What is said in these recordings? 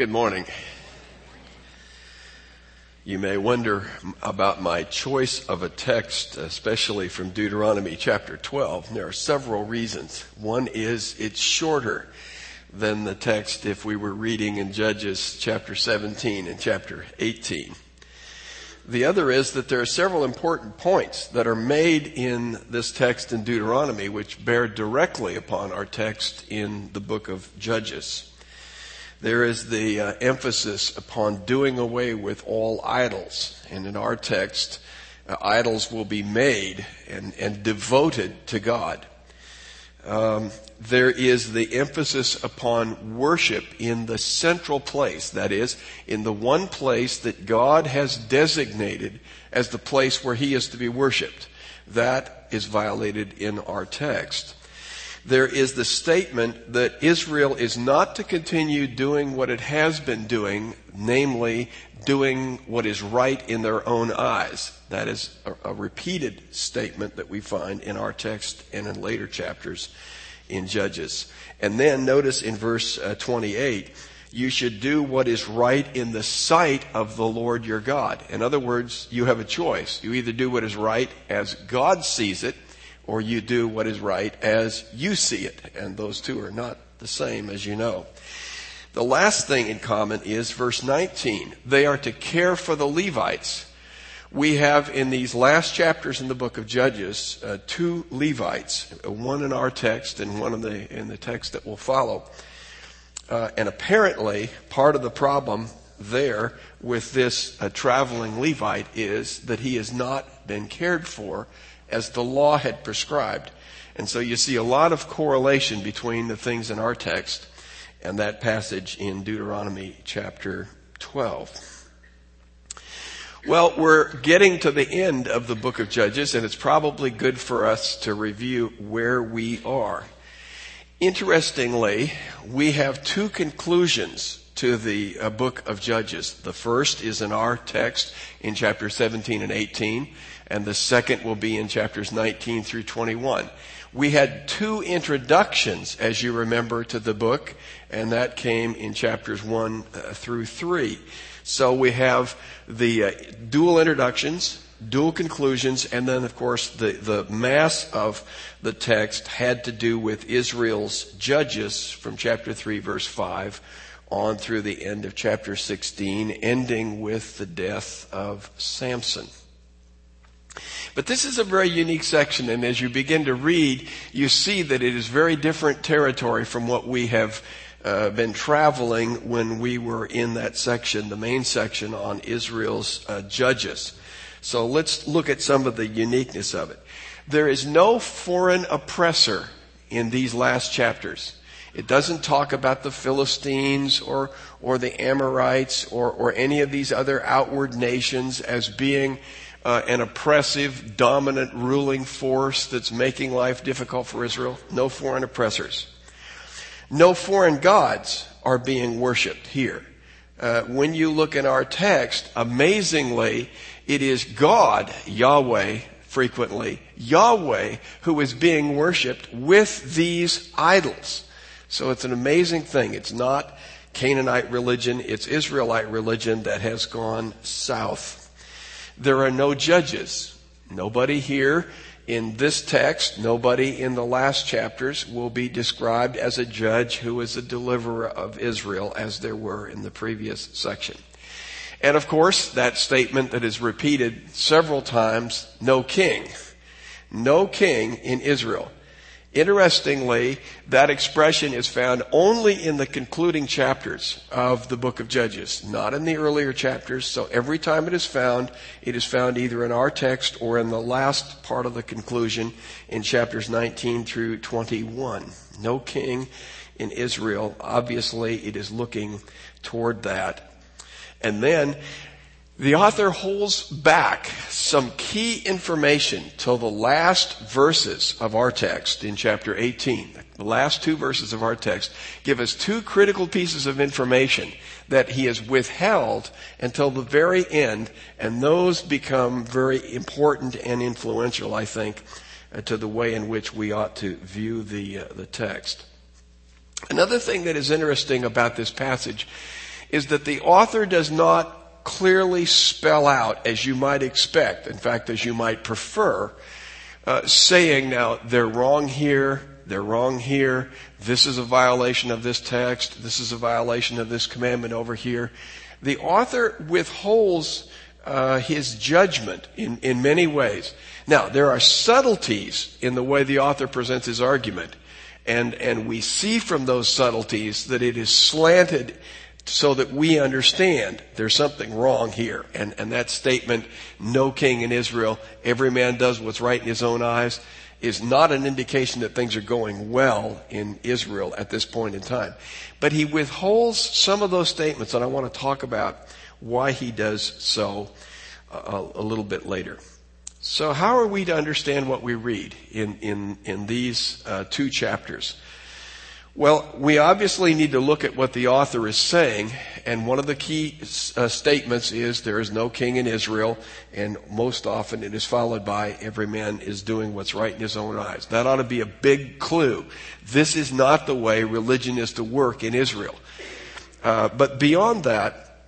Good morning. You may wonder about my choice of a text, especially from Deuteronomy chapter 12. There are several reasons. One is it's shorter than the text if we were reading in Judges chapter 17 and chapter 18. The other is that there are several important points that are made in this text in Deuteronomy which bear directly upon our text in the book of Judges. There is the uh, emphasis upon doing away with all idols. And in our text, uh, idols will be made and, and devoted to God. Um, there is the emphasis upon worship in the central place, that is, in the one place that God has designated as the place where He is to be worshiped. That is violated in our text there is the statement that Israel is not to continue doing what it has been doing, namely doing what is right in their own eyes. That is a, a repeated statement that we find in our text and in later chapters in Judges. And then notice in verse uh, 28, you should do what is right in the sight of the Lord your God. In other words, you have a choice. You either do what is right as God sees it, or you do what is right as you see it. And those two are not the same, as you know. The last thing in common is verse 19. They are to care for the Levites. We have in these last chapters in the book of Judges uh, two Levites, one in our text and one in the in the text that will follow. Uh, and apparently, part of the problem there with this uh, traveling Levite is that he has not been cared for as the law had prescribed. And so you see a lot of correlation between the things in our text and that passage in Deuteronomy chapter 12. Well, we're getting to the end of the book of Judges, and it's probably good for us to review where we are. Interestingly, we have two conclusions to the uh, book of Judges. The first is in our text in chapter 17 and 18, and the second will be in chapters 19 through 21. We had two introductions, as you remember, to the book, and that came in chapters 1 uh, through 3. So we have the uh, dual introductions, dual conclusions, and then, of course, the, the mass of the text had to do with Israel's judges from chapter 3, verse 5, on through the end of chapter 16, ending with the death of Samson. But this is a very unique section, and as you begin to read, you see that it is very different territory from what we have uh, been traveling when we were in that section, the main section on Israel's uh, judges. So let's look at some of the uniqueness of it. There is no foreign oppressor in these last chapters. It doesn't talk about the Philistines or, or the Amorites or, or any of these other outward nations as being uh, an oppressive, dominant, ruling force that's making life difficult for Israel. No foreign oppressors. No foreign gods are being worshiped here. Uh, when you look in our text, amazingly, it is God, Yahweh, frequently, Yahweh, who is being worshiped with these idols. So it's an amazing thing. It's not Canaanite religion, it's Israelite religion that has gone south. There are no judges. Nobody here in this text, nobody in the last chapters will be described as a judge who is a deliverer of Israel as there were in the previous section. And of course, that statement that is repeated several times, no king. No king in Israel. Interestingly, that expression is found only in the concluding chapters of the book of Judges, not in the earlier chapters. So every time it is found, it is found either in our text or in the last part of the conclusion in chapters 19 through 21. No king in Israel. Obviously, it is looking toward that. And then the author holds back some key information till the last verses of our text in chapter 18. The last two verses of our text give us two critical pieces of information that he has withheld until the very end, and those become very important and influential, I think, uh, to the way in which we ought to view the, uh, the text. Another thing that is interesting about this passage is that the author does not clearly spell out, as you might expect, in fact, as you might prefer, uh, saying now they're wrong here, they're wrong here, this is a violation of this text, this is a violation of this commandment over here. The author withholds uh, his judgment in, in many ways. Now, there are subtleties in the way the author presents his argument, and, and we see from those subtleties that it is slanted so that we understand there's something wrong here. And, and that statement, no king in Israel, every man does what's right in his own eyes, is not an indication that things are going well in Israel at this point in time. But he withholds some of those statements, and I want to talk about why he does so a, a little bit later. So, how are we to understand what we read in, in, in these uh, two chapters? Well, we obviously need to look at what the author is saying, and one of the key uh, statements is there is no king in Israel, and most often it is followed by every man is doing what's right in his own eyes. That ought to be a big clue. This is not the way religion is to work in Israel. Uh, but beyond that,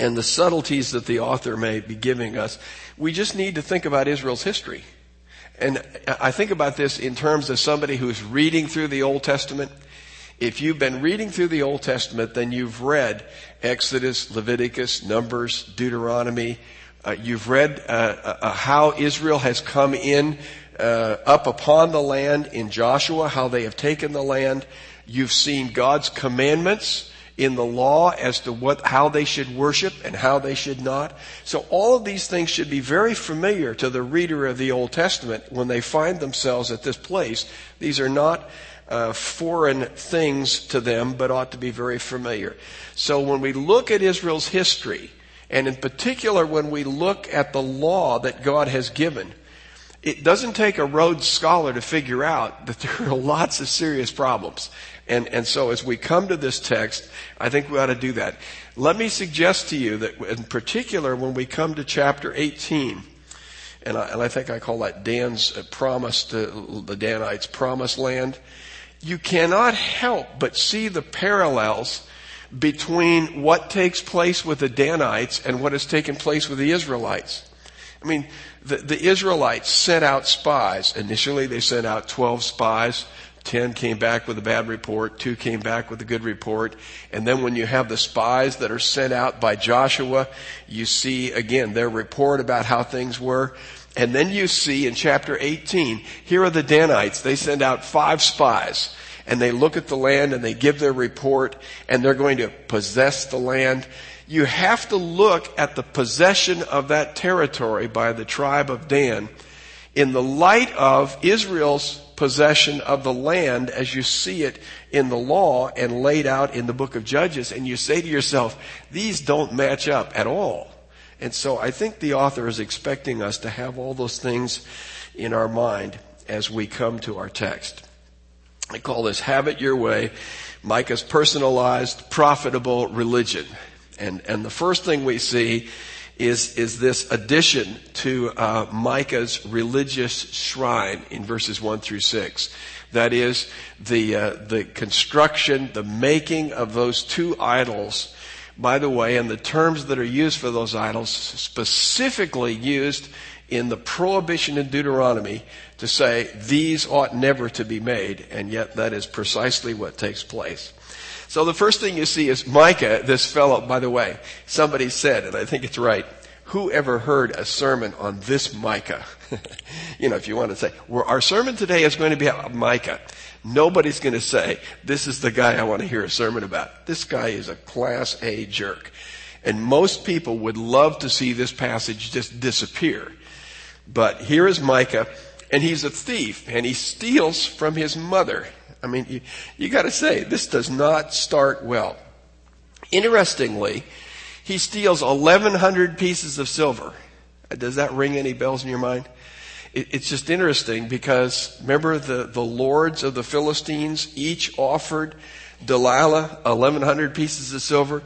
and the subtleties that the author may be giving us, we just need to think about Israel's history. And I think about this in terms of somebody who's reading through the Old Testament. If you've been reading through the Old Testament, then you've read Exodus, Leviticus, Numbers, Deuteronomy. Uh, you've read uh, uh, uh how Israel has come in uh, up upon the land in Joshua, how they have taken the land. You've seen God's commandments in the law as to what, how they should worship and how they should not. So all of these things should be very familiar to the reader of the Old Testament when they find themselves at this place. These are not uh, foreign things to them, but ought to be very familiar. So when we look at Israel's history, and in particular when we look at the law that God has given, it doesn't take a Rhodes scholar to figure out that there are lots of serious problems. And, and so as we come to this text, I think we ought to do that. Let me suggest to you that in particular when we come to chapter 18, and I, and I think I call that Dan's uh, promise to the Danites promised land, you cannot help but see the parallels between what takes place with the Danites and what has taken place with the Israelites. I mean, the, the Israelites sent out spies. Initially, they sent out 12 spies. 10 came back with a bad report, 2 came back with a good report. And then when you have the spies that are sent out by Joshua, you see again their report about how things were. And then you see in chapter 18, here are the Danites. They send out five spies and they look at the land and they give their report and they're going to possess the land. You have to look at the possession of that territory by the tribe of Dan in the light of Israel's possession of the land as you see it in the law and laid out in the book of Judges, and you say to yourself, these don't match up at all. And so I think the author is expecting us to have all those things in our mind as we come to our text. I call this have it your way, Micah's personalized, profitable religion. And, and the first thing we see is, is this addition to uh, Micah's religious shrine in verses 1 through 6. That is, the, uh, the construction, the making of those two idols. By the way, and the terms that are used for those idols, specifically used in the prohibition in Deuteronomy to say these ought never to be made, and yet that is precisely what takes place. So the first thing you see is Micah, this fellow, by the way, somebody said, and I think it's right, who ever heard a sermon on this Micah? you know, if you want to say, well, our sermon today is going to be about Micah. Nobody's going to say, this is the guy I want to hear a sermon about. This guy is a class A jerk. And most people would love to see this passage just disappear. But here is Micah, and he's a thief, and he steals from his mother. I mean, you, you gotta say, this does not start well. Interestingly, he steals 1100 pieces of silver. Does that ring any bells in your mind? It, it's just interesting because remember the, the lords of the Philistines each offered Delilah 1100 pieces of silver.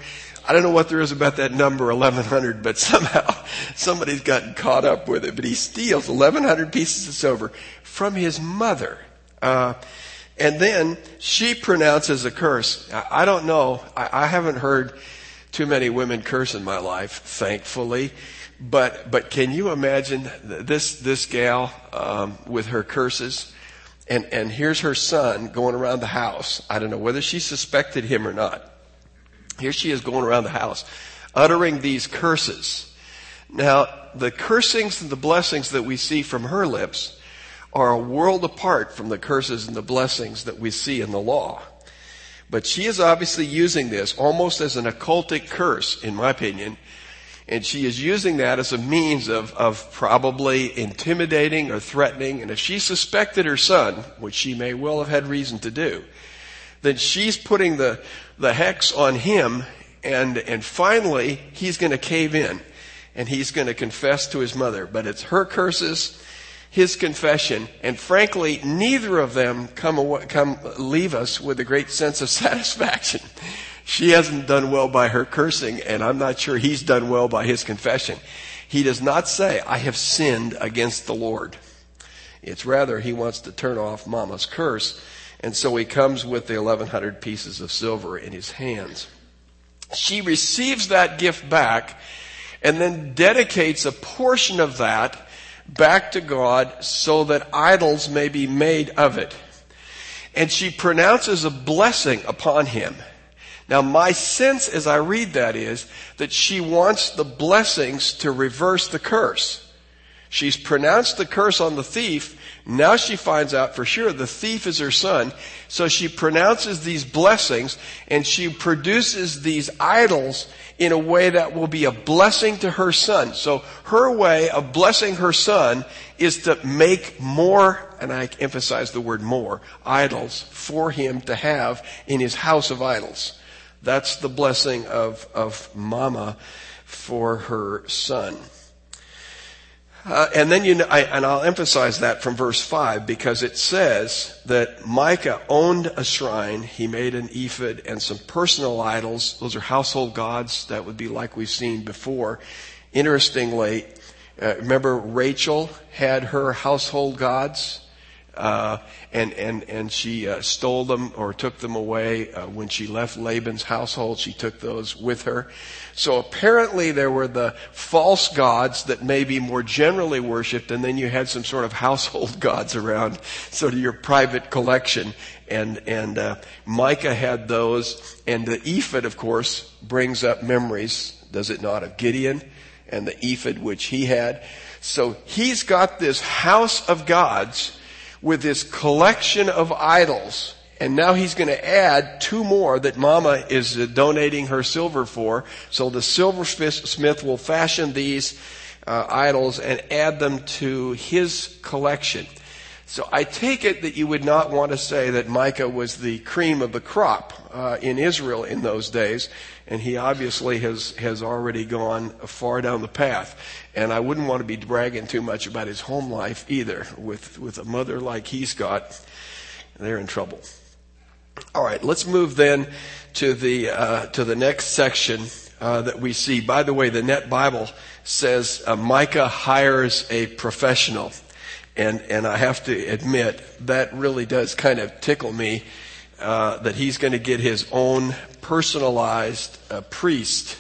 I don't know what there is about that number 1100, but somehow somebody's gotten caught up with it. But he steals 1100 pieces of silver from his mother. Uh, and then she pronounces a curse. I don't know. I, haven't heard too many women curse in my life, thankfully. But, but can you imagine this, this gal, um, with her curses? And, and here's her son going around the house. I don't know whether she suspected him or not. Here she is going around the house, uttering these curses. Now, the cursings and the blessings that we see from her lips are a world apart from the curses and the blessings that we see in the law. But she is obviously using this almost as an occultic curse, in my opinion. And she is using that as a means of, of probably intimidating or threatening. And if she suspected her son, which she may well have had reason to do, then she's putting the, the hex on him and, and finally he's going to cave in and he's going to confess to his mother. But it's her curses his confession, and frankly, neither of them come, away, come leave us with a great sense of satisfaction. She hasn't done well by her cursing, and I'm not sure he's done well by his confession. He does not say, I have sinned against the Lord. It's rather he wants to turn off mama's curse, and so he comes with the 1100 pieces of silver in his hands. She receives that gift back and then dedicates a portion of that back to God so that idols may be made of it. And she pronounces a blessing upon him. Now my sense as I read that is that she wants the blessings to reverse the curse. She's pronounced the curse on the thief. Now she finds out for sure the thief is her son. So she pronounces these blessings and she produces these idols in a way that will be a blessing to her son. So her way of blessing her son is to make more, and I emphasize the word more, idols for him to have in his house of idols. That's the blessing of, of mama for her son. Uh, and then you know, I, and I'll emphasize that from verse 5 because it says that Micah owned a shrine. He made an ephod and some personal idols. Those are household gods. That would be like we've seen before. Interestingly, uh, remember Rachel had her household gods? Uh, and and and she uh, stole them or took them away uh, when she left Laban's household. She took those with her. So apparently there were the false gods that may be more generally worshipped, and then you had some sort of household gods around, sort of your private collection. And and uh, Micah had those, and the ephod, of course, brings up memories, does it not, of Gideon and the ephod which he had. So he's got this house of gods with this collection of idols. And now he's going to add two more that mama is donating her silver for. So the silversmith will fashion these uh, idols and add them to his collection. So I take it that you would not want to say that Micah was the cream of the crop uh, in Israel in those days, and he obviously has has already gone far down the path. And I wouldn't want to be bragging too much about his home life either. With with a mother like he's got, they're in trouble. All right, let's move then to the uh, to the next section uh, that we see. By the way, the Net Bible says uh, Micah hires a professional. And, and I have to admit, that really does kind of tickle me uh, that he's going to get his own personalized uh, priest.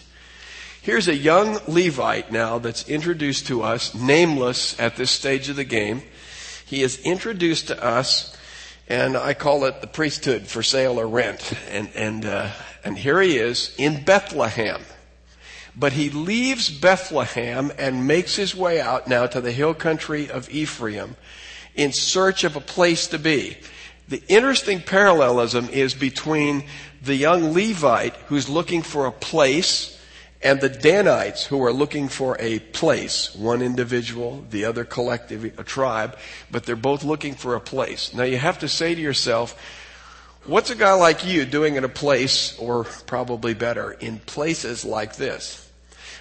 Here's a young Levite now that's introduced to us, nameless at this stage of the game. He is introduced to us, and I call it the priesthood for sale or rent. And, and, uh, and here he is in Bethlehem. But he leaves Bethlehem and makes his way out now to the hill country of Ephraim in search of a place to be. The interesting parallelism is between the young Levite who's looking for a place and the Danites who are looking for a place. One individual, the other collective, a tribe, but they're both looking for a place. Now you have to say to yourself, what's a guy like you doing in a place, or probably better, in places like this?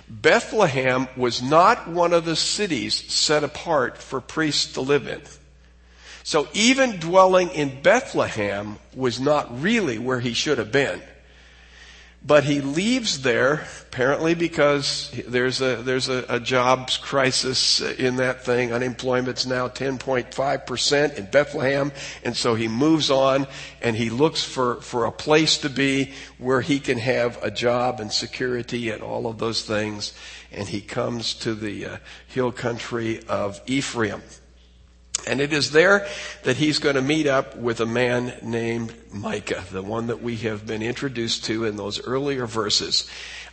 Bethlehem was not one of the cities set apart for priests to live in. So even dwelling in Bethlehem was not really where he should have been. but he leaves there apparently because there's a there's a, a, jobs crisis in that thing. Unemployment's now 10.5 percent in Bethlehem, and so he moves on and he looks for for a place to be where he can have a job and security and all of those things. And he comes to the uh, hill country of Ephraim. And it is there that he's going to meet up with a man named Micah, the one that we have been introduced to in those earlier verses.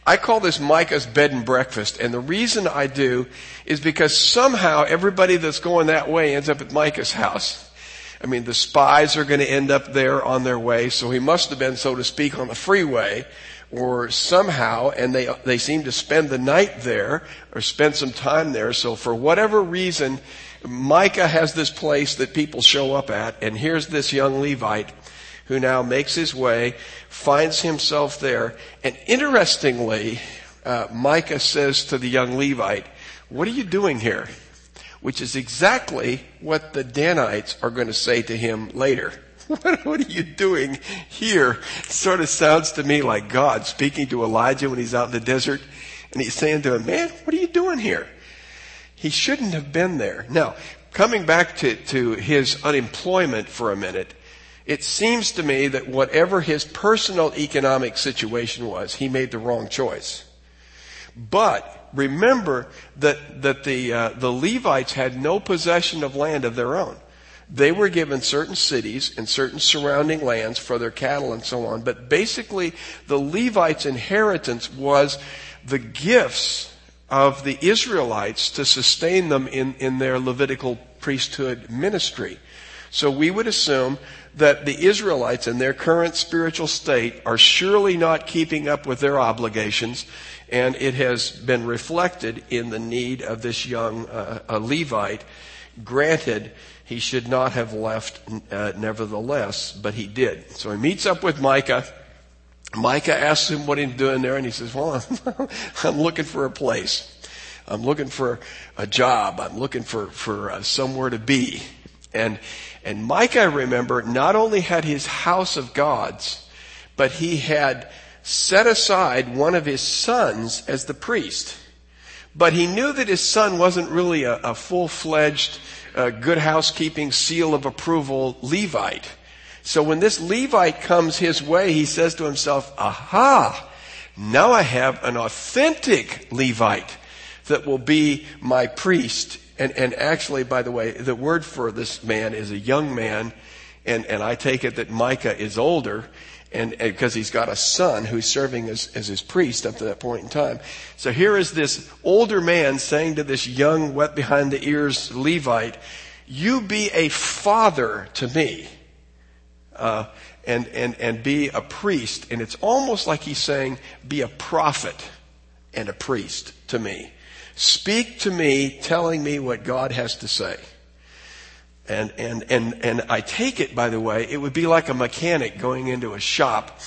I call this Micah's bed and breakfast, and the reason I do is because somehow everybody that's going that way ends up at Micah's house. I mean, the spies are going to end up there on their way, so he must have been, so to speak, on the freeway, or somehow, and they, they seem to spend the night there, or spend some time there, so for whatever reason, Micah has this place that people show up at, and here's this young Levite who now makes his way, finds himself there, and interestingly, uh, Micah says to the young Levite, What are you doing here? Which is exactly what the Danites are going to say to him later. What, are you doing here? Sort of sounds to me like God speaking to Elijah when he's out in the desert, and he's saying to him, Man, what are you doing here? He shouldn't have been there. Now, coming back to, to his unemployment for a minute, it seems to me that whatever his personal economic situation was, he made the wrong choice. But remember that, that the, uh, the Levites had no possession of land of their own. They were given certain cities and certain surrounding lands for their cattle and so on. But basically, the Levites' inheritance was the gifts of the Israelites to sustain them in, in their Levitical priesthood ministry. So we would assume that the Israelites in their current spiritual state are surely not keeping up with their obligations, and it has been reflected in the need of this young uh, Levite. Granted, he should not have left uh, nevertheless, but he did. So he meets up with Micah. Micah asks him what he's doing there, and he says, Well, I'm looking for a place. I'm looking for a job. I'm looking for, for uh, somewhere to be. And, and Micah, remember, not only had his house of gods, but he had set aside one of his sons as the priest. But he knew that his son wasn't really a, a full-fledged, uh, good housekeeping seal of approval Levite. So when this Levite comes his way, he says to himself, aha, now I have an authentic Levite that will be my priest. And, and actually, by the way, the word for this man is a young man. And, and I take it that Micah is older and because he's got a son who's serving as, as his priest up to that point in time. So here is this older man saying to this young, wet behind the ears Levite, you be a father to me uh, and, and, and be a priest. And it's almost like he's saying, be a prophet and a priest to me. Speak to me, telling me what God has to say. And, and, and, and I take it, by the way, it would be like a mechanic going into a shop.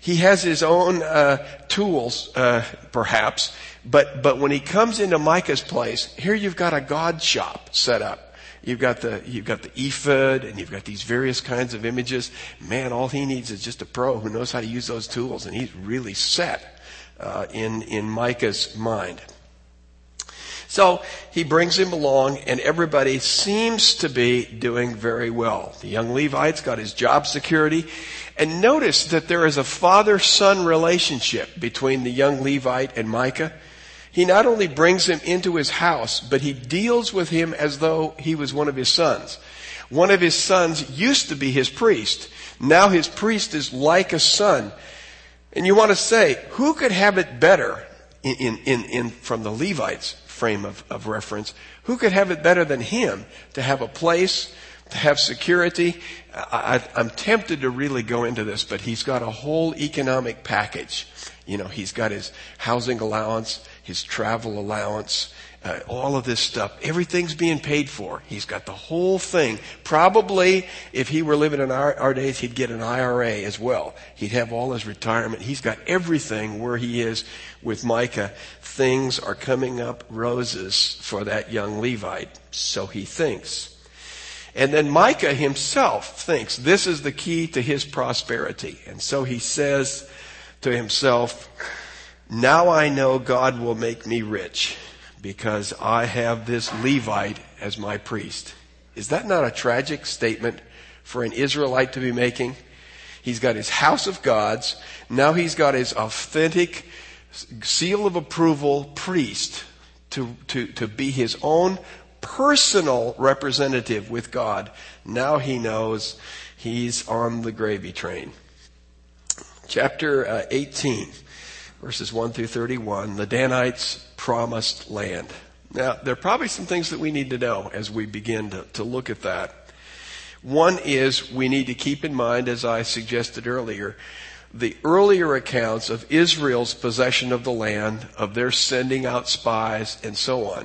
He has his own uh, tools, uh, perhaps, but, but when he comes into Micah's place, here you've got a God shop set up. You've got the, you've got the ephod and you've got these various kinds of images. Man, all he needs is just a pro who knows how to use those tools and he's really set, uh, in, in Micah's mind. So he brings him along and everybody seems to be doing very well. The young Levite's got his job security. And notice that there is a father-son relationship between the young Levite and Micah. He not only brings him into his house, but he deals with him as though he was one of his sons. One of his sons used to be his priest. Now his priest is like a son. And you want to say, who could have it better in, in, in, from the Levites frame of, of reference? Who could have it better than him to have a place, to have security? I, I'm tempted to really go into this, but he's got a whole economic package. You know, he's got his housing allowance his travel allowance, uh, all of this stuff. Everything's being paid for. He's got the whole thing. Probably, if he were living in our, our days, he'd get an IRA as well. He'd have all his retirement. He's got everything where he is with Micah. Things are coming up roses for that young Levite. So he thinks. And then Micah himself thinks this is the key to his prosperity. And so he says, to himself, now I know God will make me rich because I have this Levite as my priest. Is that not a tragic statement for an Israelite to be making? He's got his house of gods. Now he's got his authentic seal of approval priest to, to, to be his own personal representative with God. Now he knows he's on the gravy train. Chapter uh, 18, verses 1 through 31, the Danites' promised land. Now, there are probably some things that we need to know as we begin to, to look at that. One is we need to keep in mind, as I suggested earlier, the earlier accounts of Israel's possession of the land, of their sending out spies, and so on.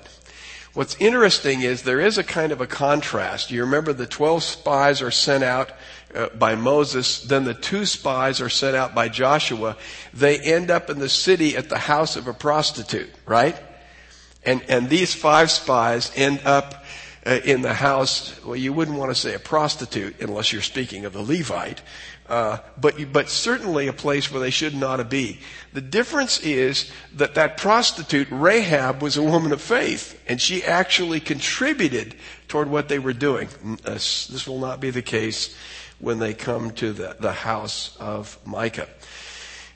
What's interesting is there is a kind of a contrast. You remember the 12 spies are sent out uh, by Moses, then the two spies are sent out by Joshua. They end up in the city at the house of a prostitute, right? And, and these five spies end up uh, in the house, well, you wouldn't want to say a prostitute unless you're speaking of the Levite, uh, but, but certainly a place where they should not be. The difference is that that prostitute, Rahab, was a woman of faith, and she actually contributed toward what they were doing. Uh, this will not be the case when they come to the, the house of Micah.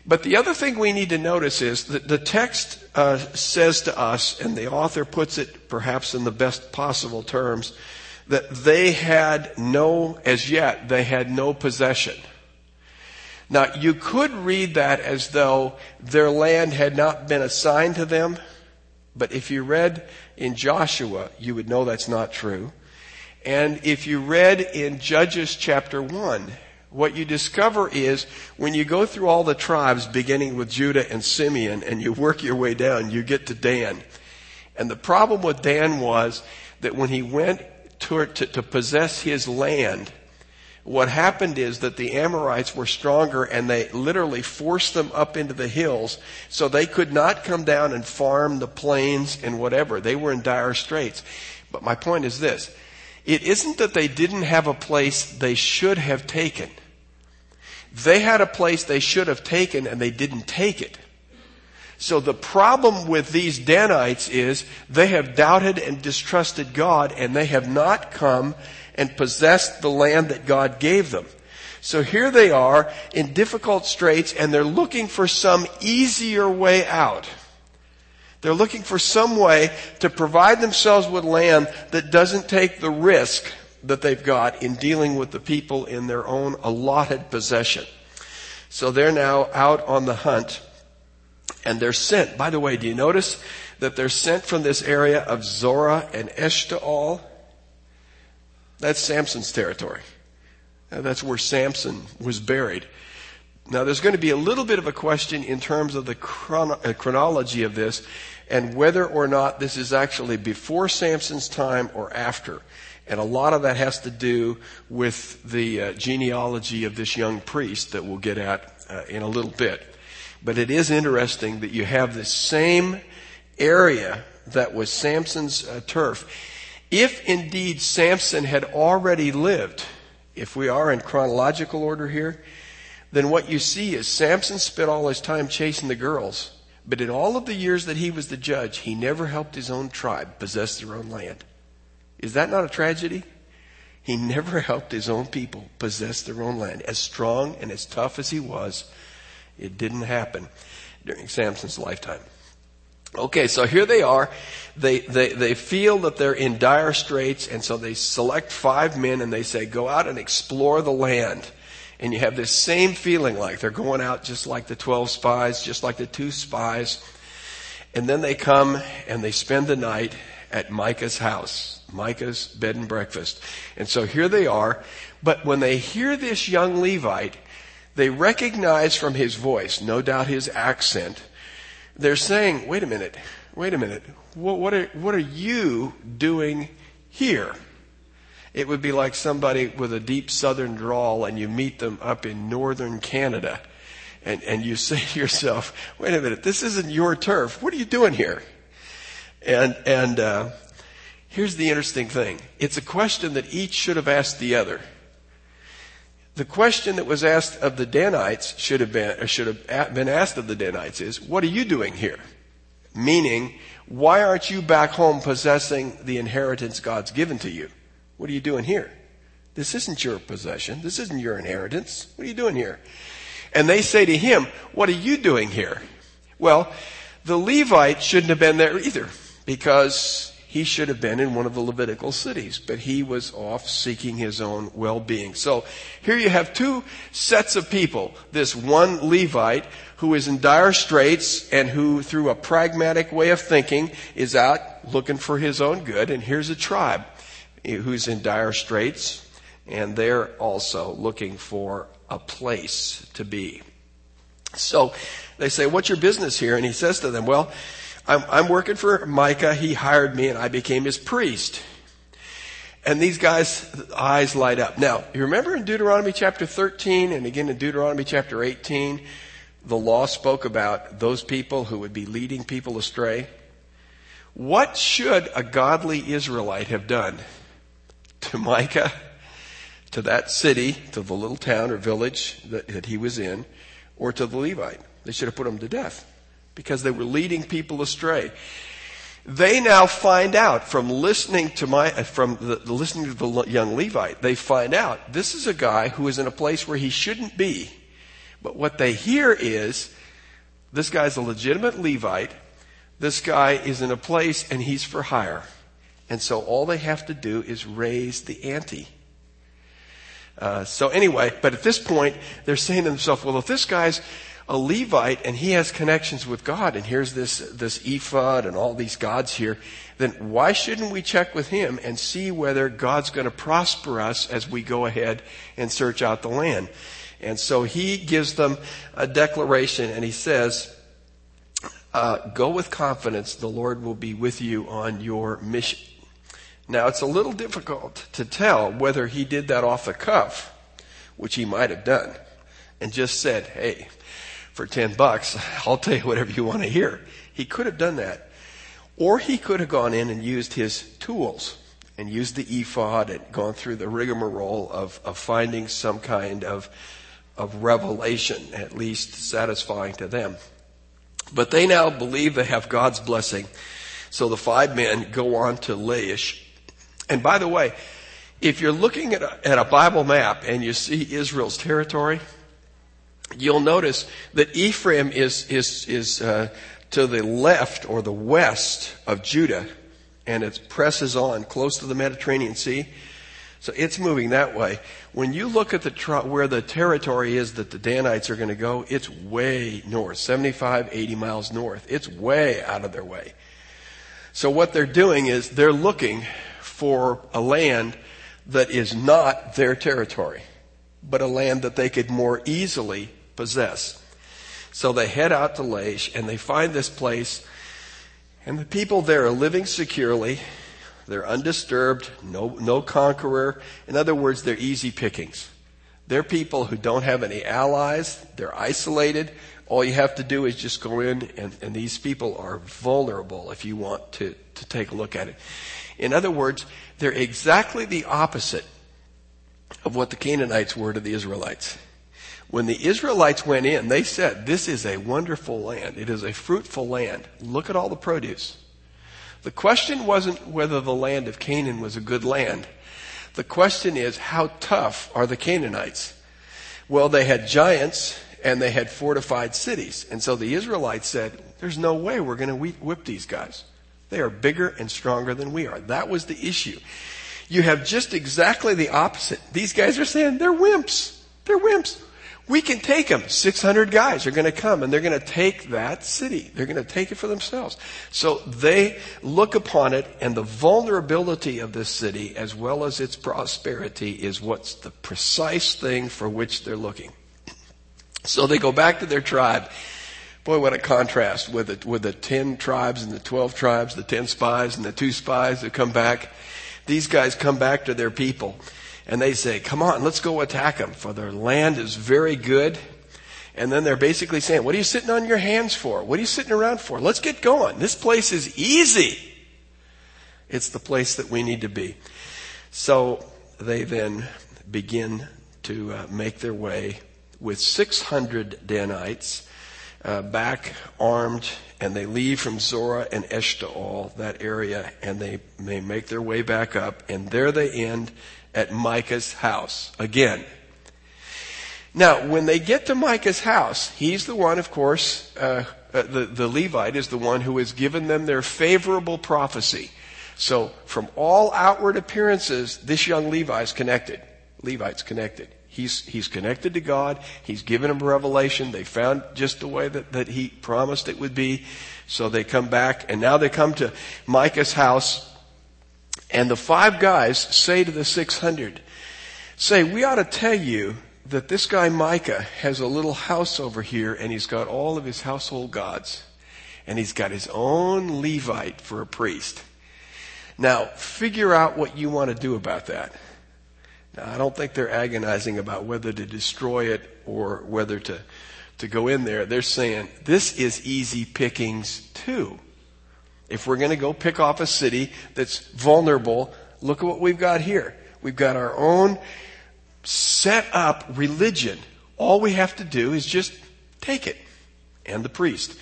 But the other thing we need to notice is that the text uh, says to us, and the author puts it perhaps in the best possible terms, that they had no, as yet, they had no possession. Now, you could read that as though their land had not been assigned to them, but if you read in Joshua, you would know that's not true. And if you read in Judges chapter 1, what you discover is when you go through all the tribes, beginning with Judah and Simeon, and you work your way down, you get to Dan. And the problem with Dan was that when he went to, to, to possess his land, what happened is that the Amorites were stronger and they literally forced them up into the hills so they could not come down and farm the plains and whatever. They were in dire straits. But my point is this. It isn't that they didn't have a place they should have taken. They had a place they should have taken and they didn't take it. So the problem with these Danites is they have doubted and distrusted God and they have not come and possessed the land that God gave them. So here they are in difficult straits and they're looking for some easier way out. They're looking for some way to provide themselves with land that doesn't take the risk that they've got in dealing with the people in their own allotted possession. So they're now out on the hunt and they're sent. By the way, do you notice that they're sent from this area of Zorah and Eshtaol? That's Samson's territory. That's where Samson was buried. Now there's going to be a little bit of a question in terms of the uh, chronology of this and whether or not this is actually before Samson's time or after. And a lot of that has to do with the uh, genealogy of this young priest that we'll get at uh, in a little bit. But it is interesting that you have the same area that was Samson's uh, turf. If indeed Samson had already lived, if we are in chronological order here, then what you see is Samson spent all his time chasing the girls. But in all of the years that he was the judge, he never helped his own tribe possess their own land. Is that not a tragedy? He never helped his own people possess their own land. As strong and as tough as he was, it didn't happen during Samson's lifetime. Okay, so here they are. They, they, they feel that they're in dire straits, and so they select five men and they say, go out and explore the land. And you have this same feeling like they're going out just like the 12 spies, just like the two spies. And then they come and they spend the night at Micah's house. Micah's bed and breakfast. And so here they are. But when they hear this young Levite, they recognize from his voice, no doubt his accent, they're saying, wait a minute, wait a minute, what, what, are, what are you doing here? It would be like somebody with a deep southern drawl and you meet them up in northern Canada and, and you say to yourself, wait a minute, this isn't your turf. What are you doing here? And, and, uh, Here's the interesting thing. It's a question that each should have asked the other. The question that was asked of the Danites should have been, should have been asked of the Danites is, what are you doing here? Meaning, why aren't you back home possessing the inheritance God's given to you? What are you doing here? This isn't your possession. This isn't your inheritance. What are you doing here? And they say to him, what are you doing here? Well, the Levite shouldn't have been there either because he should have been in one of the Levitical cities, but he was off seeking his own well-being. So here you have two sets of people. This one Levite who is in dire straits and who through a pragmatic way of thinking is out looking for his own good. And here's a tribe who's in dire straits and they're also looking for a place to be. So they say, what's your business here? And he says to them, well, I'm, I'm working for Micah. He hired me and I became his priest. And these guys' eyes light up. Now, you remember in Deuteronomy chapter 13 and again in Deuteronomy chapter 18, the law spoke about those people who would be leading people astray? What should a godly Israelite have done to Micah, to that city, to the little town or village that, that he was in, or to the Levite? They should have put him to death because they were leading people astray. They now find out from listening to my, uh, from the, the listening to the young Levite, they find out this is a guy who is in a place where he shouldn't be. But what they hear is, this guy's a legitimate Levite. This guy is in a place and he's for hire. And so all they have to do is raise the ante. Uh, so anyway, but at this point, they're saying to themselves, well, if this guy's a Levite and he has connections with God and here's this, this ephod and all these gods here, then why shouldn't we check with him and see whether God's going to prosper us as we go ahead and search out the land? And so he gives them a declaration and he says, uh, go with confidence. The Lord will be with you on your mission. Now it's a little difficult to tell whether he did that off the cuff, which he might have done, and just said, hey, for 10 bucks, I'll tell you whatever you want to hear. He could have done that. Or he could have gone in and used his tools and used the ephod and gone through the rigmarole of, of finding some kind of, of revelation, at least satisfying to them. But they now believe they have God's blessing. So the five men go on to Laish. And by the way, if you're looking at a, at a Bible map and you see Israel's territory, you'll notice that Ephraim is, is, is uh, to the left or the west of Judah, and it presses on close to the Mediterranean Sea. So it's moving that way. When you look at the where the territory is that the Danites are going to go, it's way north, 75, 80 miles north. It's way out of their way. So what they're doing is they're looking for a land that is not their territory, but a land that they could more easily possess. So they head out to Laish and they find this place and the people there are living securely. They're undisturbed, no, no conqueror. In other words, they're easy pickings. They're people who don't have any allies. They're isolated. All you have to do is just go in and, and these people are vulnerable if you want to, to take a look at it. In other words, they're exactly the opposite of what the Canaanites were to the Israelites. When the Israelites went in, they said, This is a wonderful land. It is a fruitful land. Look at all the produce. The question wasn't whether the land of Canaan was a good land. The question is, how tough are the Canaanites? Well, they had giants and they had fortified cities. And so the Israelites said, There's no way we're going to whip these guys. They are bigger and stronger than we are. That was the issue. You have just exactly the opposite. These guys are saying, They're wimps. They're wimps. We can take them. 600 guys are going to come and they're going to take that city. They're going to take it for themselves. So they look upon it and the vulnerability of this city as well as its prosperity is what's the precise thing for which they're looking. So they go back to their tribe. Boy, what a contrast with the, with the 10 tribes and the 12 tribes, the 10 spies and the two spies that come back. These guys come back to their people and they say, come on, let's go attack them for their land is very good. And then they're basically saying, what are you sitting on your hands for? What are you sitting around for? Let's get going. This place is easy. It's the place that we need to be. So they then begin to uh, make their way with 600 Danites uh, back armed, and they leave from Zorah and Eshtaol, that area, and they, they make their way back up, and there they end at Micah's house. Again, now, when they get to Micah's house, he's the one, of course, uh, uh, the, the Levite is the one who has given them their favorable prophecy. So, from all outward appearances, this young Levi is connected. Levite's connected. He's, he's connected to God. He's given them revelation. They found just the way that, that he promised it would be. So they come back, and now they come to Micah's house, and the five guys say to the 600, say, we ought to tell you that this guy Micah has a little house over here and he's got all of his household gods. And he's got his own Levite for a priest. Now, figure out what you want to do about that. Now, I don't think they're agonizing about whether to destroy it or whether to, to go in there. They're saying, this is easy pickings too. If we're going to go pick off a city that's vulnerable, look at what we've got here. We've got our own set up religion. All we have to do is just take it. And the priest.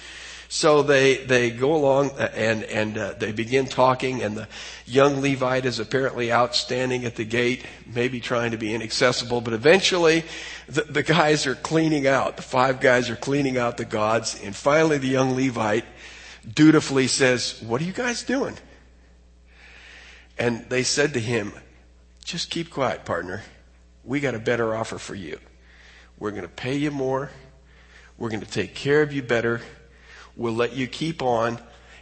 So they, they go along and, and uh, they begin talking and the young Levite is apparently outstanding at the gate, maybe trying to be inaccessible, but eventually the, the guys are cleaning out. The five guys are cleaning out the gods and finally the young Levite dutifully says, what are you guys doing? And they said to him, just keep quiet, partner we got a better offer for you. We're going to pay you more. We're going to take care of you better. We'll let you keep on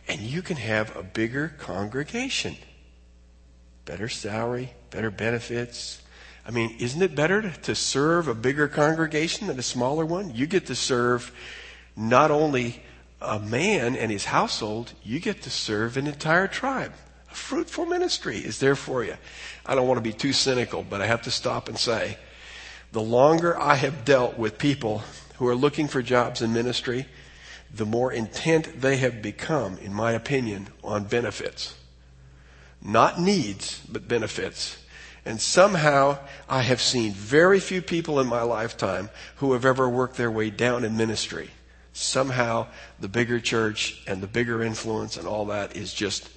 and you can have a bigger congregation. Better salary, better benefits. I mean, isn't it better to serve a bigger congregation than a smaller one? You get to serve not only a man and his household, you get to serve an entire tribe. A fruitful ministry is there for you. I don't want to be too cynical, but I have to stop and say, the longer I have dealt with people who are looking for jobs in ministry, the more intent they have become, in my opinion, on benefits. Not needs, but benefits. And somehow I have seen very few people in my lifetime who have ever worked their way down in ministry. Somehow the bigger church and the bigger influence and all that is just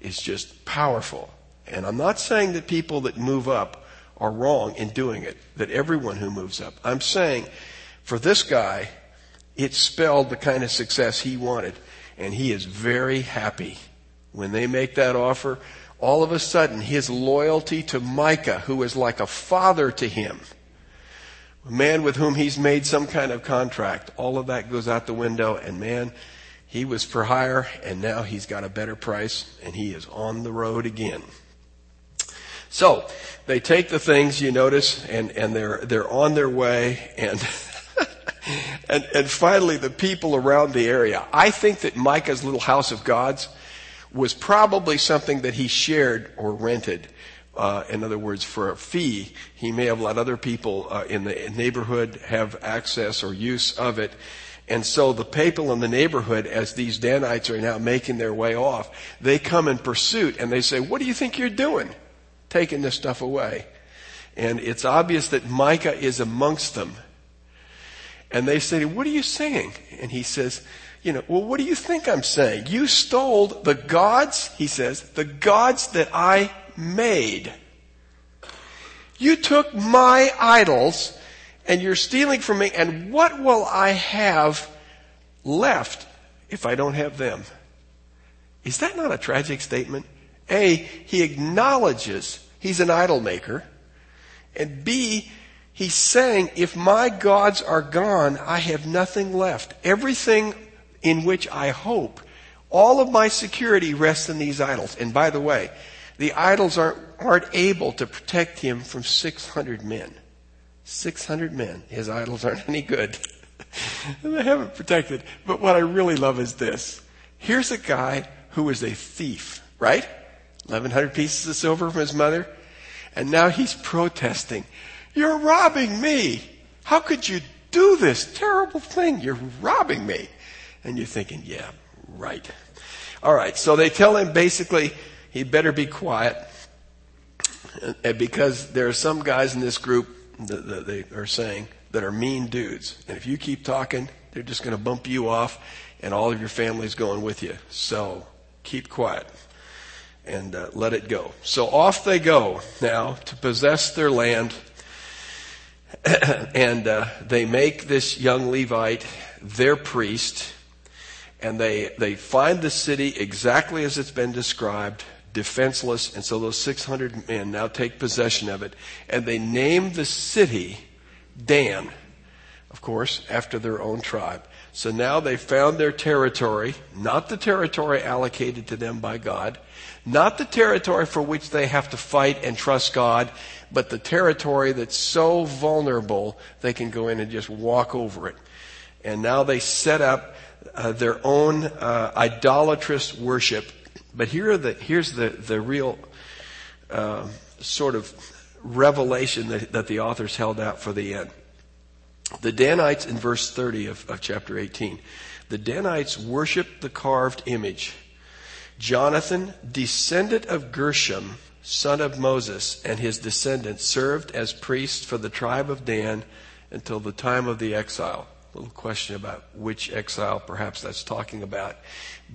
is just powerful. And I'm not saying that people that move up are wrong in doing it, that everyone who moves up. I'm saying for this guy, it spelled the kind of success he wanted. And he is very happy. When they make that offer, all of a sudden his loyalty to Micah, who is like a father to him, a man with whom he's made some kind of contract, all of that goes out the window and man, he was for hire and now he's got a better price and he is on the road again. So they take the things you notice and, and they're, they're on their way and, and, and finally the people around the area. I think that Micah's little house of gods was probably something that he shared or rented. Uh, in other words, for a fee, he may have let other people uh, in the neighborhood have access or use of it. And so the people in the neighborhood, as these Danites are now making their way off, they come in pursuit and they say, what do you think you're doing? Taking this stuff away. And it's obvious that Micah is amongst them. And they say, what are you saying? And he says, you know, well, what do you think I'm saying? You stole the gods, he says, the gods that I made. You took my idols and you're stealing from me, and what will I have left if I don't have them? Is that not a tragic statement? A, he acknowledges he's an idol maker, and B, he's saying, if my gods are gone, I have nothing left. Everything in which I hope, all of my security rests in these idols. And by the way, the idols aren't, aren't able to protect him from 600 men. 600 men. His idols aren't any good. they haven't protected. But what I really love is this. Here's a guy who is a thief, right? 1100 pieces of silver from his mother. And now he's protesting. You're robbing me. How could you do this terrible thing? You're robbing me. And you're thinking, yeah, right. All right. So they tell him basically he better be quiet because there are some guys in this group that, they are saying that are mean dudes. And if you keep talking, they're just going to bump you off and all of your family's going with you. So keep quiet and uh, let it go. So off they go now to possess their land. and uh, they make this young Levite their priest. And they, they find the city exactly as it's been described, defenseless. And so those 600 men now take possession of it. And they name the city Dan, of course, after their own tribe. So now they found their territory, not the territory allocated to them by God, not the territory for which they have to fight and trust God, but the territory that's so vulnerable they can go in and just walk over it. And now they set up uh, their own uh, idolatrous worship. But here the, here's the, the real uh, sort of revelation that, that the authors held out for the end. The Danites in verse 30 of, of chapter 18. The Danites worshiped the carved image. Jonathan, descendant of Gershom, son of Moses, and his descendants served as priests for the tribe of Dan until the time of the exile. A little question about which exile perhaps that's talking about.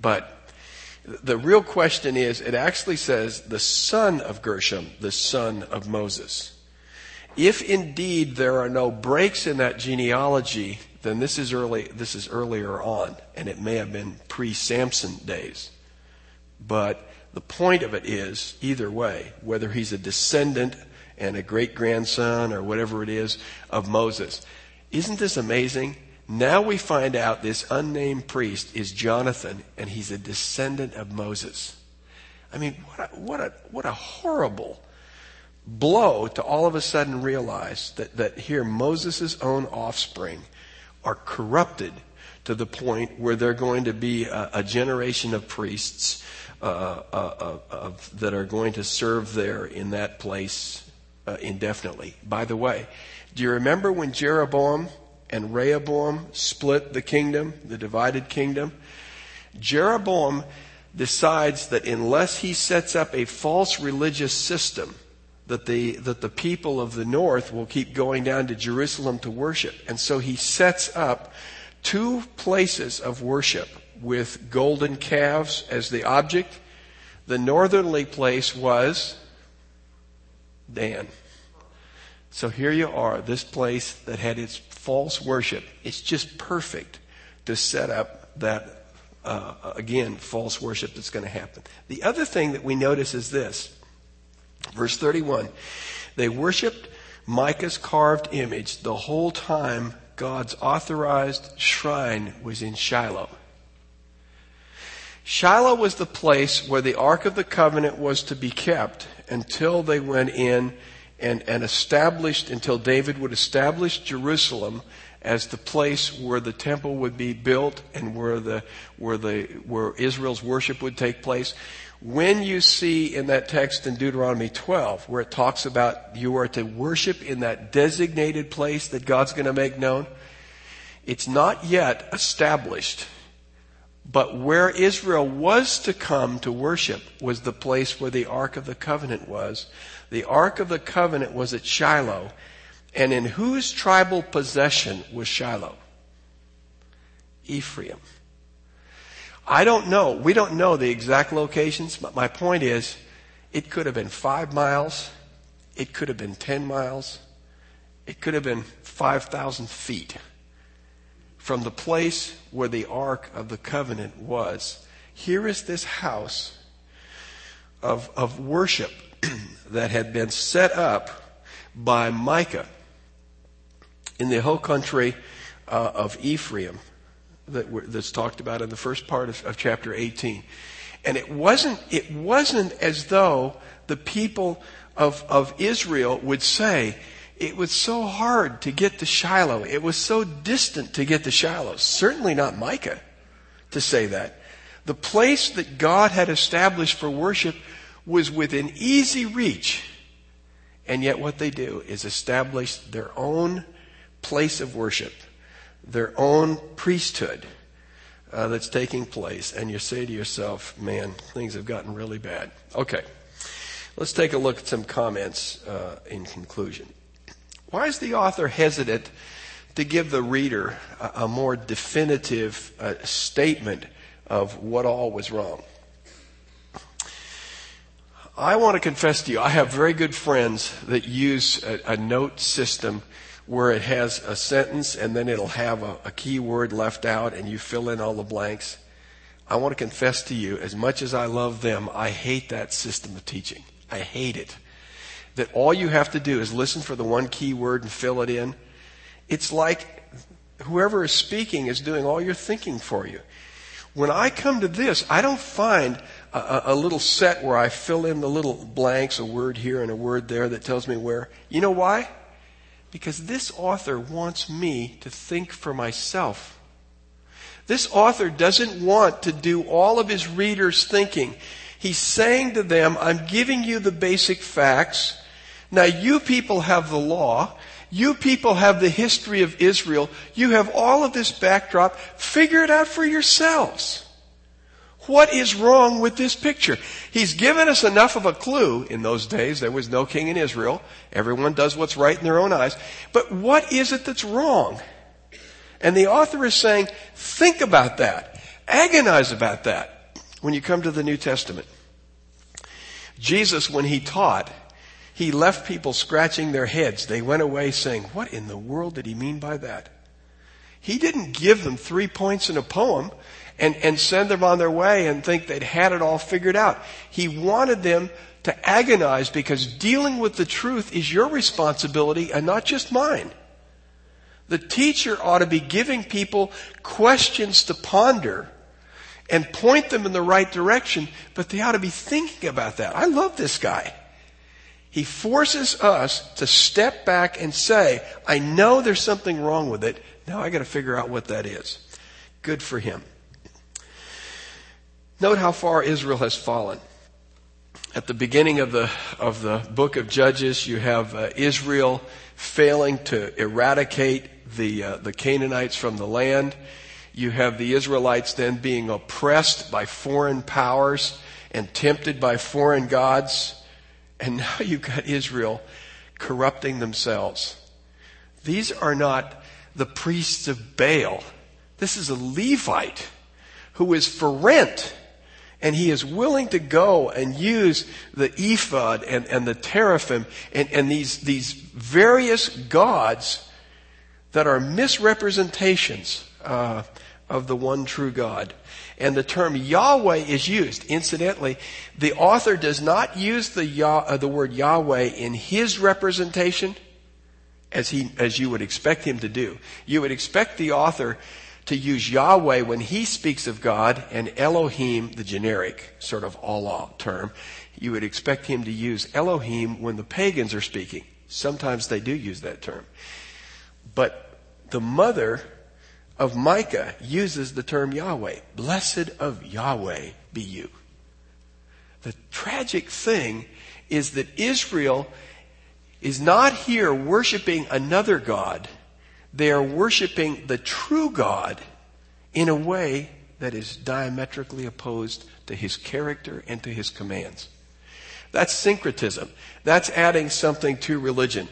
But the real question is, it actually says the son of Gershom, the son of Moses. If indeed there are no breaks in that genealogy, then this is early, this is earlier on, and it may have been pre-Samson days. But the point of it is, either way, whether he's a descendant and a great grandson or whatever it is of Moses. Isn't this amazing? Now we find out this unnamed priest is Jonathan and he's a descendant of Moses. I mean, what a, what a, what a horrible blow to all of a sudden realize that, that here Moses' own offspring are corrupted to the point where they're going to be a, a generation of priests uh, uh, uh, that are going to serve there in that place uh, indefinitely. By the way, do you remember when Jeroboam and Rehoboam split the kingdom, the divided kingdom? Jeroboam decides that unless he sets up a false religious system, that the, that the people of the north will keep going down to Jerusalem to worship. And so he sets up two places of worship with golden calves as the object. The northerly place was Dan. So here you are, this place that had its false worship. It's just perfect to set up that, uh, again, false worship that's going to happen. The other thing that we notice is this Verse 31 They worshiped Micah's carved image the whole time God's authorized shrine was in Shiloh. Shiloh was the place where the Ark of the Covenant was to be kept until they went in and, and established, until David would establish Jerusalem as the place where the temple would be built and where the, where the, where Israel's worship would take place when you see in that text in Deuteronomy 12 where it talks about you are to worship in that designated place that God's going to make known, it's not yet established. But where Israel was to come to worship was the place where the Ark of the Covenant was. The Ark of the Covenant was at Shiloh. And in whose tribal possession was Shiloh? Ephraim. I don't know. We don't know the exact locations, but my point is it could have been five miles. It could have been 10 miles. It could have been 5,000 feet from the place where the Ark of the Covenant was. Here is this house of, of worship that had been set up by Micah in the whole country uh, of Ephraim that that's talked about in the first part of, of chapter 18. And it wasn't, it wasn't as though the people of, of Israel would say, it was so hard to get to Shiloh. It was so distant to get to Shiloh. Certainly not Micah to say that. The place that God had established for worship was within easy reach. And yet what they do is establish their own place of worship their own priesthood uh, that's taking place, and you say to yourself, man, things have gotten really bad. Okay, let's take a look at some comments uh, in conclusion. Why is the author hesitant to give the reader a, a more definitive uh, statement of what all was wrong? I want to confess to you, I have very good friends that use a, a note system where it has a sentence and then it'll have a, a key word left out and you fill in all the blanks. I want to confess to you, as much as I love them, I hate that system of teaching. I hate it. That all you have to do is listen for the one key word and fill it in. It's like whoever is speaking is doing all your thinking for you. When I come to this, I don't find a, a, little set where I fill in the little blanks, a word here and a word there that tells me where. You know why? Because this author wants me to think for myself. This author doesn't want to do all of his readers thinking. He's saying to them, I'm giving you the basic facts. Now you people have the law. You people have the history of Israel. You have all of this backdrop. Figure it out for yourselves. What is wrong with this picture? He's given us enough of a clue. In those days, there was no king in Israel. Everyone does what's right in their own eyes. But what is it that's wrong? And the author is saying, think about that. Agonize about that when you come to the New Testament. Jesus, when he taught, he left people scratching their heads. They went away saying, What in the world did he mean by that? He didn't give them three points in a poem and, and send them on their way and think they'd had it all figured out. He wanted them to agonize because dealing with the truth is your responsibility and not just mine. The teacher ought to be giving people questions to ponder and point them in the right direction, but they ought to be thinking about that. I love this guy. He forces us to step back and say, I know there's something wrong with it. Now I got to figure out what that is. Good for him. Note how far Israel has fallen. At the beginning of the, of the book of Judges, you have uh, Israel failing to eradicate the, uh, the Canaanites from the land. You have the Israelites then being oppressed by foreign powers and tempted by foreign gods. And now you've got Israel corrupting themselves. These are not the priests of Baal. This is a Levite who is for rent. And he is willing to go and use the ephod and, and the teraphim and, and these, these various gods that are misrepresentations uh, of the one true God and the term Yahweh is used. Incidentally, the author does not use the, Yah, uh, the word Yahweh in his representation as, he, as you would expect him to do. You would expect the author to use Yahweh when he speaks of God and Elohim, the generic sort of Allah term. You would expect him to use Elohim when the pagans are speaking. Sometimes they do use that term. But the mother of Micah uses the term Yahweh. Blessed of Yahweh be you. The tragic thing is that Israel is not here worshiping another God. They are worshiping the true God in a way that is diametrically opposed to his character and to his commands. That's syncretism. That's adding something to religion.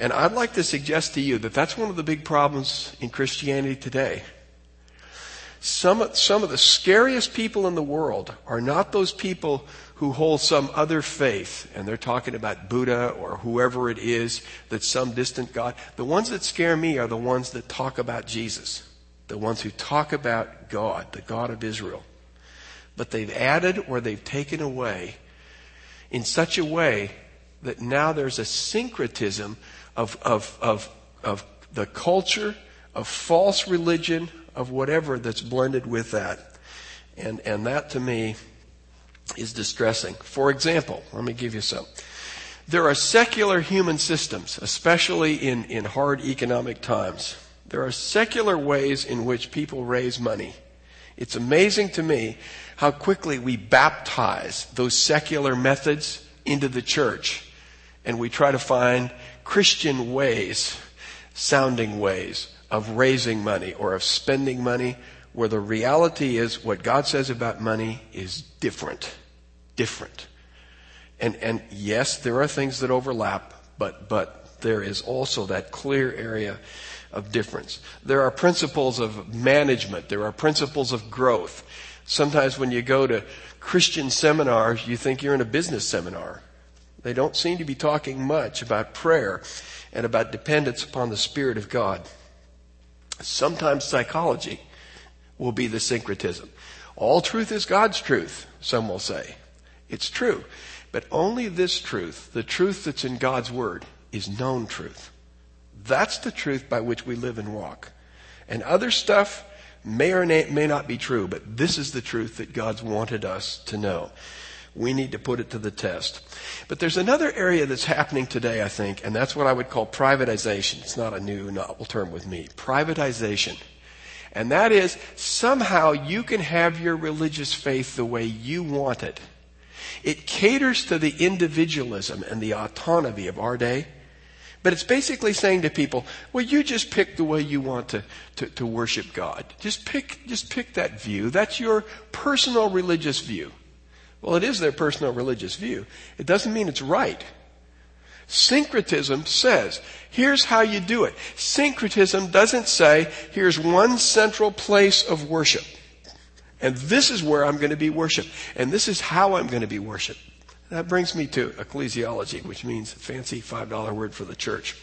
And I'd like to suggest to you that that's one of the big problems in Christianity today. Some, some of the scariest people in the world are not those people who hold some other faith, and they're talking about Buddha or whoever it is that's some distant God. The ones that scare me are the ones that talk about Jesus, the ones who talk about God, the God of Israel. But they've added or they've taken away in such a way that now there's a syncretism of, of, of, of the culture, of false religion, of whatever that's blended with that. And, and that to me is distressing. For example, let me give you some. There are secular human systems, especially in, in hard economic times. There are secular ways in which people raise money. It's amazing to me how quickly we baptize those secular methods into the church and we try to find Christian ways, sounding ways of raising money or of spending money where the reality is what God says about money is different. Different. And, and yes, there are things that overlap, but, but there is also that clear area of difference. There are principles of management. There are principles of growth. Sometimes when you go to Christian seminars, you think you're in a business seminar. They don't seem to be talking much about prayer and about dependence upon the Spirit of God. Sometimes psychology will be the syncretism. All truth is God's truth, some will say. It's true. But only this truth, the truth that's in God's Word, is known truth. That's the truth by which we live and walk. And other stuff may or may not be true, but this is the truth that God's wanted us to know. We need to put it to the test. But there's another area that's happening today, I think, and that's what I would call privatization. It's not a new novel term with me. Privatization. And that is somehow you can have your religious faith the way you want it. It caters to the individualism and the autonomy of our day. But it's basically saying to people, well, you just pick the way you want to, to, to, worship God. Just pick, just pick that view. That's your personal religious view. Well, it is their personal religious view. It doesn't mean it's right. Syncretism says, here's how you do it. Syncretism doesn't say, here's one central place of worship. And this is where I'm going to be worshiped. And this is how I'm going to be worshiped. That brings me to ecclesiology, which means fancy $5 word for the church.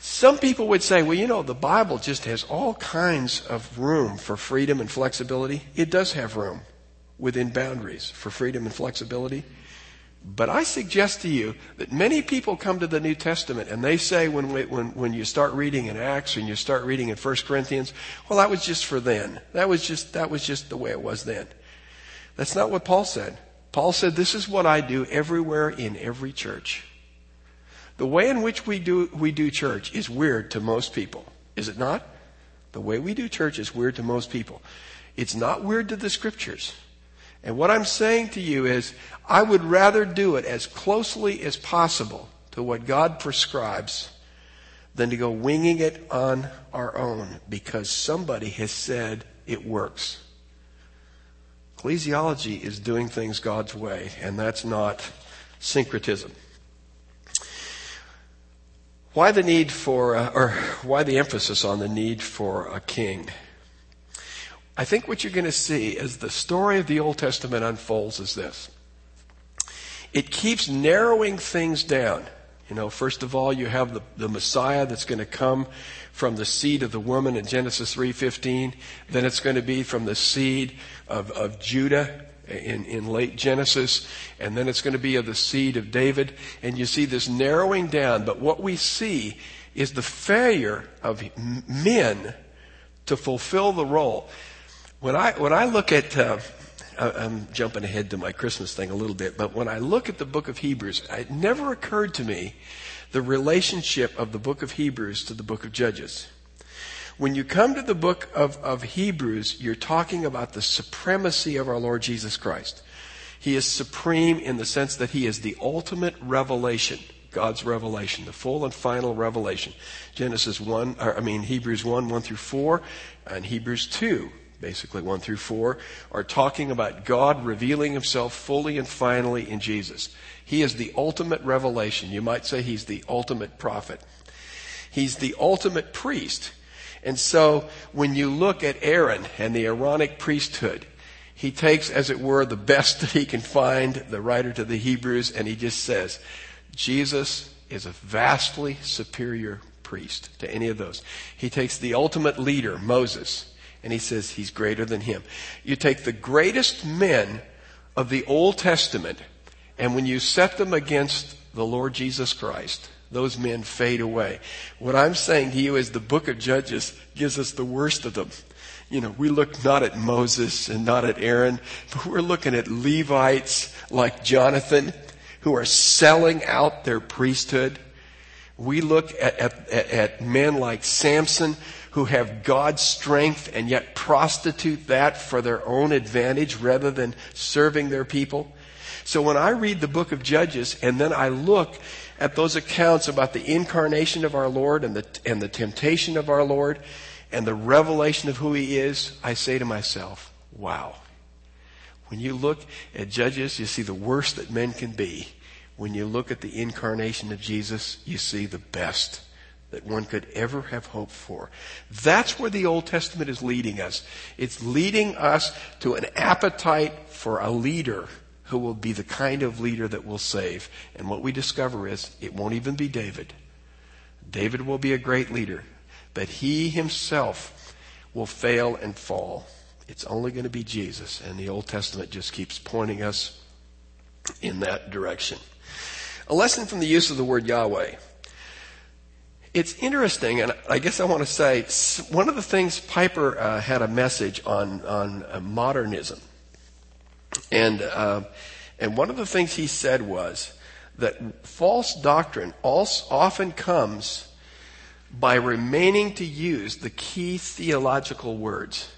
Some people would say, well, you know, the Bible just has all kinds of room for freedom and flexibility. It does have room within boundaries for freedom and flexibility. But I suggest to you that many people come to the New Testament and they say when, we, when, when you start reading in Acts and you start reading in 1 Corinthians, well, that was just for then. That was just, that was just the way it was then. That's not what Paul said. Paul said, this is what I do everywhere in every church. The way in which we do, we do church is weird to most people. Is it not? The way we do church is weird to most people. It's not weird to the scriptures. And what I'm saying to you is, I would rather do it as closely as possible to what God prescribes than to go winging it on our own because somebody has said it works. Ecclesiology is doing things God's way, and that's not syncretism. Why the need for, uh, or why the emphasis on the need for a king? I think what you're going to see as the story of the Old Testament unfolds is this. It keeps narrowing things down. You know, first of all, you have the, the Messiah that's going to come from the seed of the woman in Genesis 3.15. Then it's going to be from the seed of, of Judah in, in late Genesis. And then it's going to be of the seed of David. And you see this narrowing down. But what we see is the failure of men to fulfill the role. When I, when I look at, uh, I'm jumping ahead to my Christmas thing a little bit, but when I look at the book of Hebrews, it never occurred to me the relationship of the book of Hebrews to the book of Judges. When you come to the book of, of Hebrews, you're talking about the supremacy of our Lord Jesus Christ. He is supreme in the sense that he is the ultimate revelation, God's revelation, the full and final revelation. Genesis 1, or, I mean Hebrews 1, 1 through 4, and Hebrews 2, basically 1 through 4, are talking about God revealing himself fully and finally in Jesus. He is the ultimate revelation. You might say he's the ultimate prophet. He's the ultimate priest. And so when you look at Aaron and the Aaronic priesthood, he takes, as it were, the best that he can find, the writer to the Hebrews, and he just says, Jesus is a vastly superior priest to any of those. He takes the ultimate leader, Moses, and he says he's greater than him. You take the greatest men of the Old Testament, and when you set them against the Lord Jesus Christ, those men fade away. What I'm saying to you is the book of Judges gives us the worst of them. You know, we look not at Moses and not at Aaron, but we're looking at Levites like Jonathan who are selling out their priesthood. We look at, at, at men like Samson who have God's strength and yet prostitute that for their own advantage rather than serving their people. So when I read the book of Judges and then I look at those accounts about the incarnation of our Lord and the, and the temptation of our Lord and the revelation of who He is, I say to myself, wow. When you look at Judges, you see the worst that men can be when you look at the incarnation of Jesus, you see the best that one could ever have hoped for. That's where the Old Testament is leading us. It's leading us to an appetite for a leader who will be the kind of leader that will save. And what we discover is it won't even be David. David will be a great leader, but he himself will fail and fall. It's only going to be Jesus. And the Old Testament just keeps pointing us in that direction. A lesson from the use of the word Yahweh. It's interesting, and I guess I want to say one of the things Piper uh, had a message on on uh, modernism, and uh, and one of the things he said was that false doctrine often comes by remaining to use the key theological words.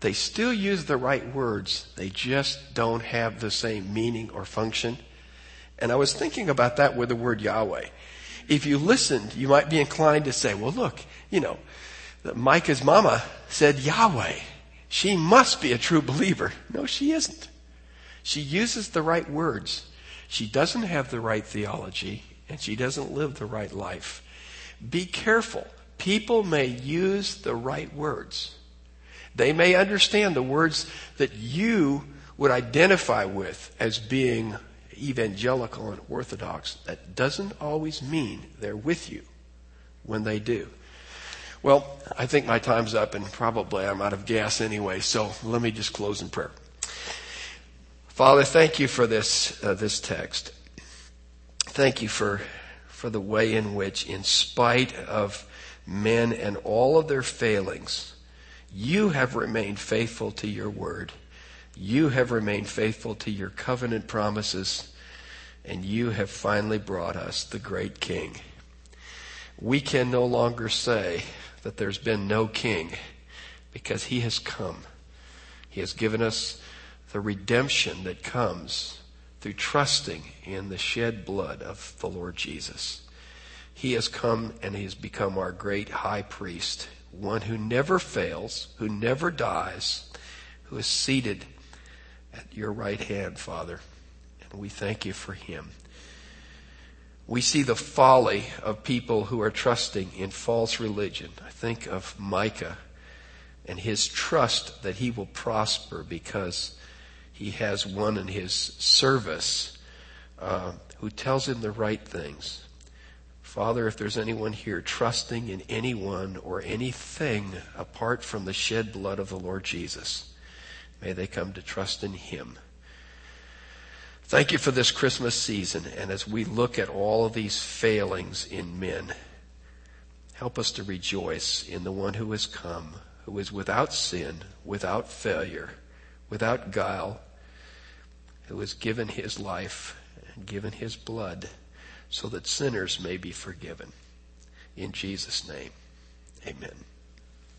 They still use the right words, they just don't have the same meaning or function. And I was thinking about that with the word Yahweh. If you listened, you might be inclined to say, well, look, you know, Micah's mama said Yahweh. She must be a true believer. No, she isn't. She uses the right words. She doesn't have the right theology, and she doesn't live the right life. Be careful. People may use the right words. They may understand the words that you would identify with as being evangelical and orthodox. That doesn't always mean they're with you when they do. Well, I think my time's up and probably I'm out of gas anyway, so let me just close in prayer. Father, thank you for this, uh, this text. Thank you for for the way in which, in spite of men and all of their failings, you have remained faithful to your word. You have remained faithful to your covenant promises, and you have finally brought us the great King. We can no longer say that there's been no King because he has come. He has given us the redemption that comes through trusting in the shed blood of the Lord Jesus. He has come and he has become our great high priest, one who never fails, who never dies, who is seated at your right hand, Father. And we thank you for him. We see the folly of people who are trusting in false religion. I think of Micah and his trust that he will prosper because he has one in his service uh, who tells him the right things. Father, if there's anyone here trusting in anyone or anything apart from the shed blood of the Lord Jesus, may they come to trust in him. Thank you for this Christmas season. And as we look at all of these failings in men, help us to rejoice in the one who has come, who is without sin, without failure, without guile, who has given his life and given his blood so that sinners may be forgiven. In Jesus' name, amen.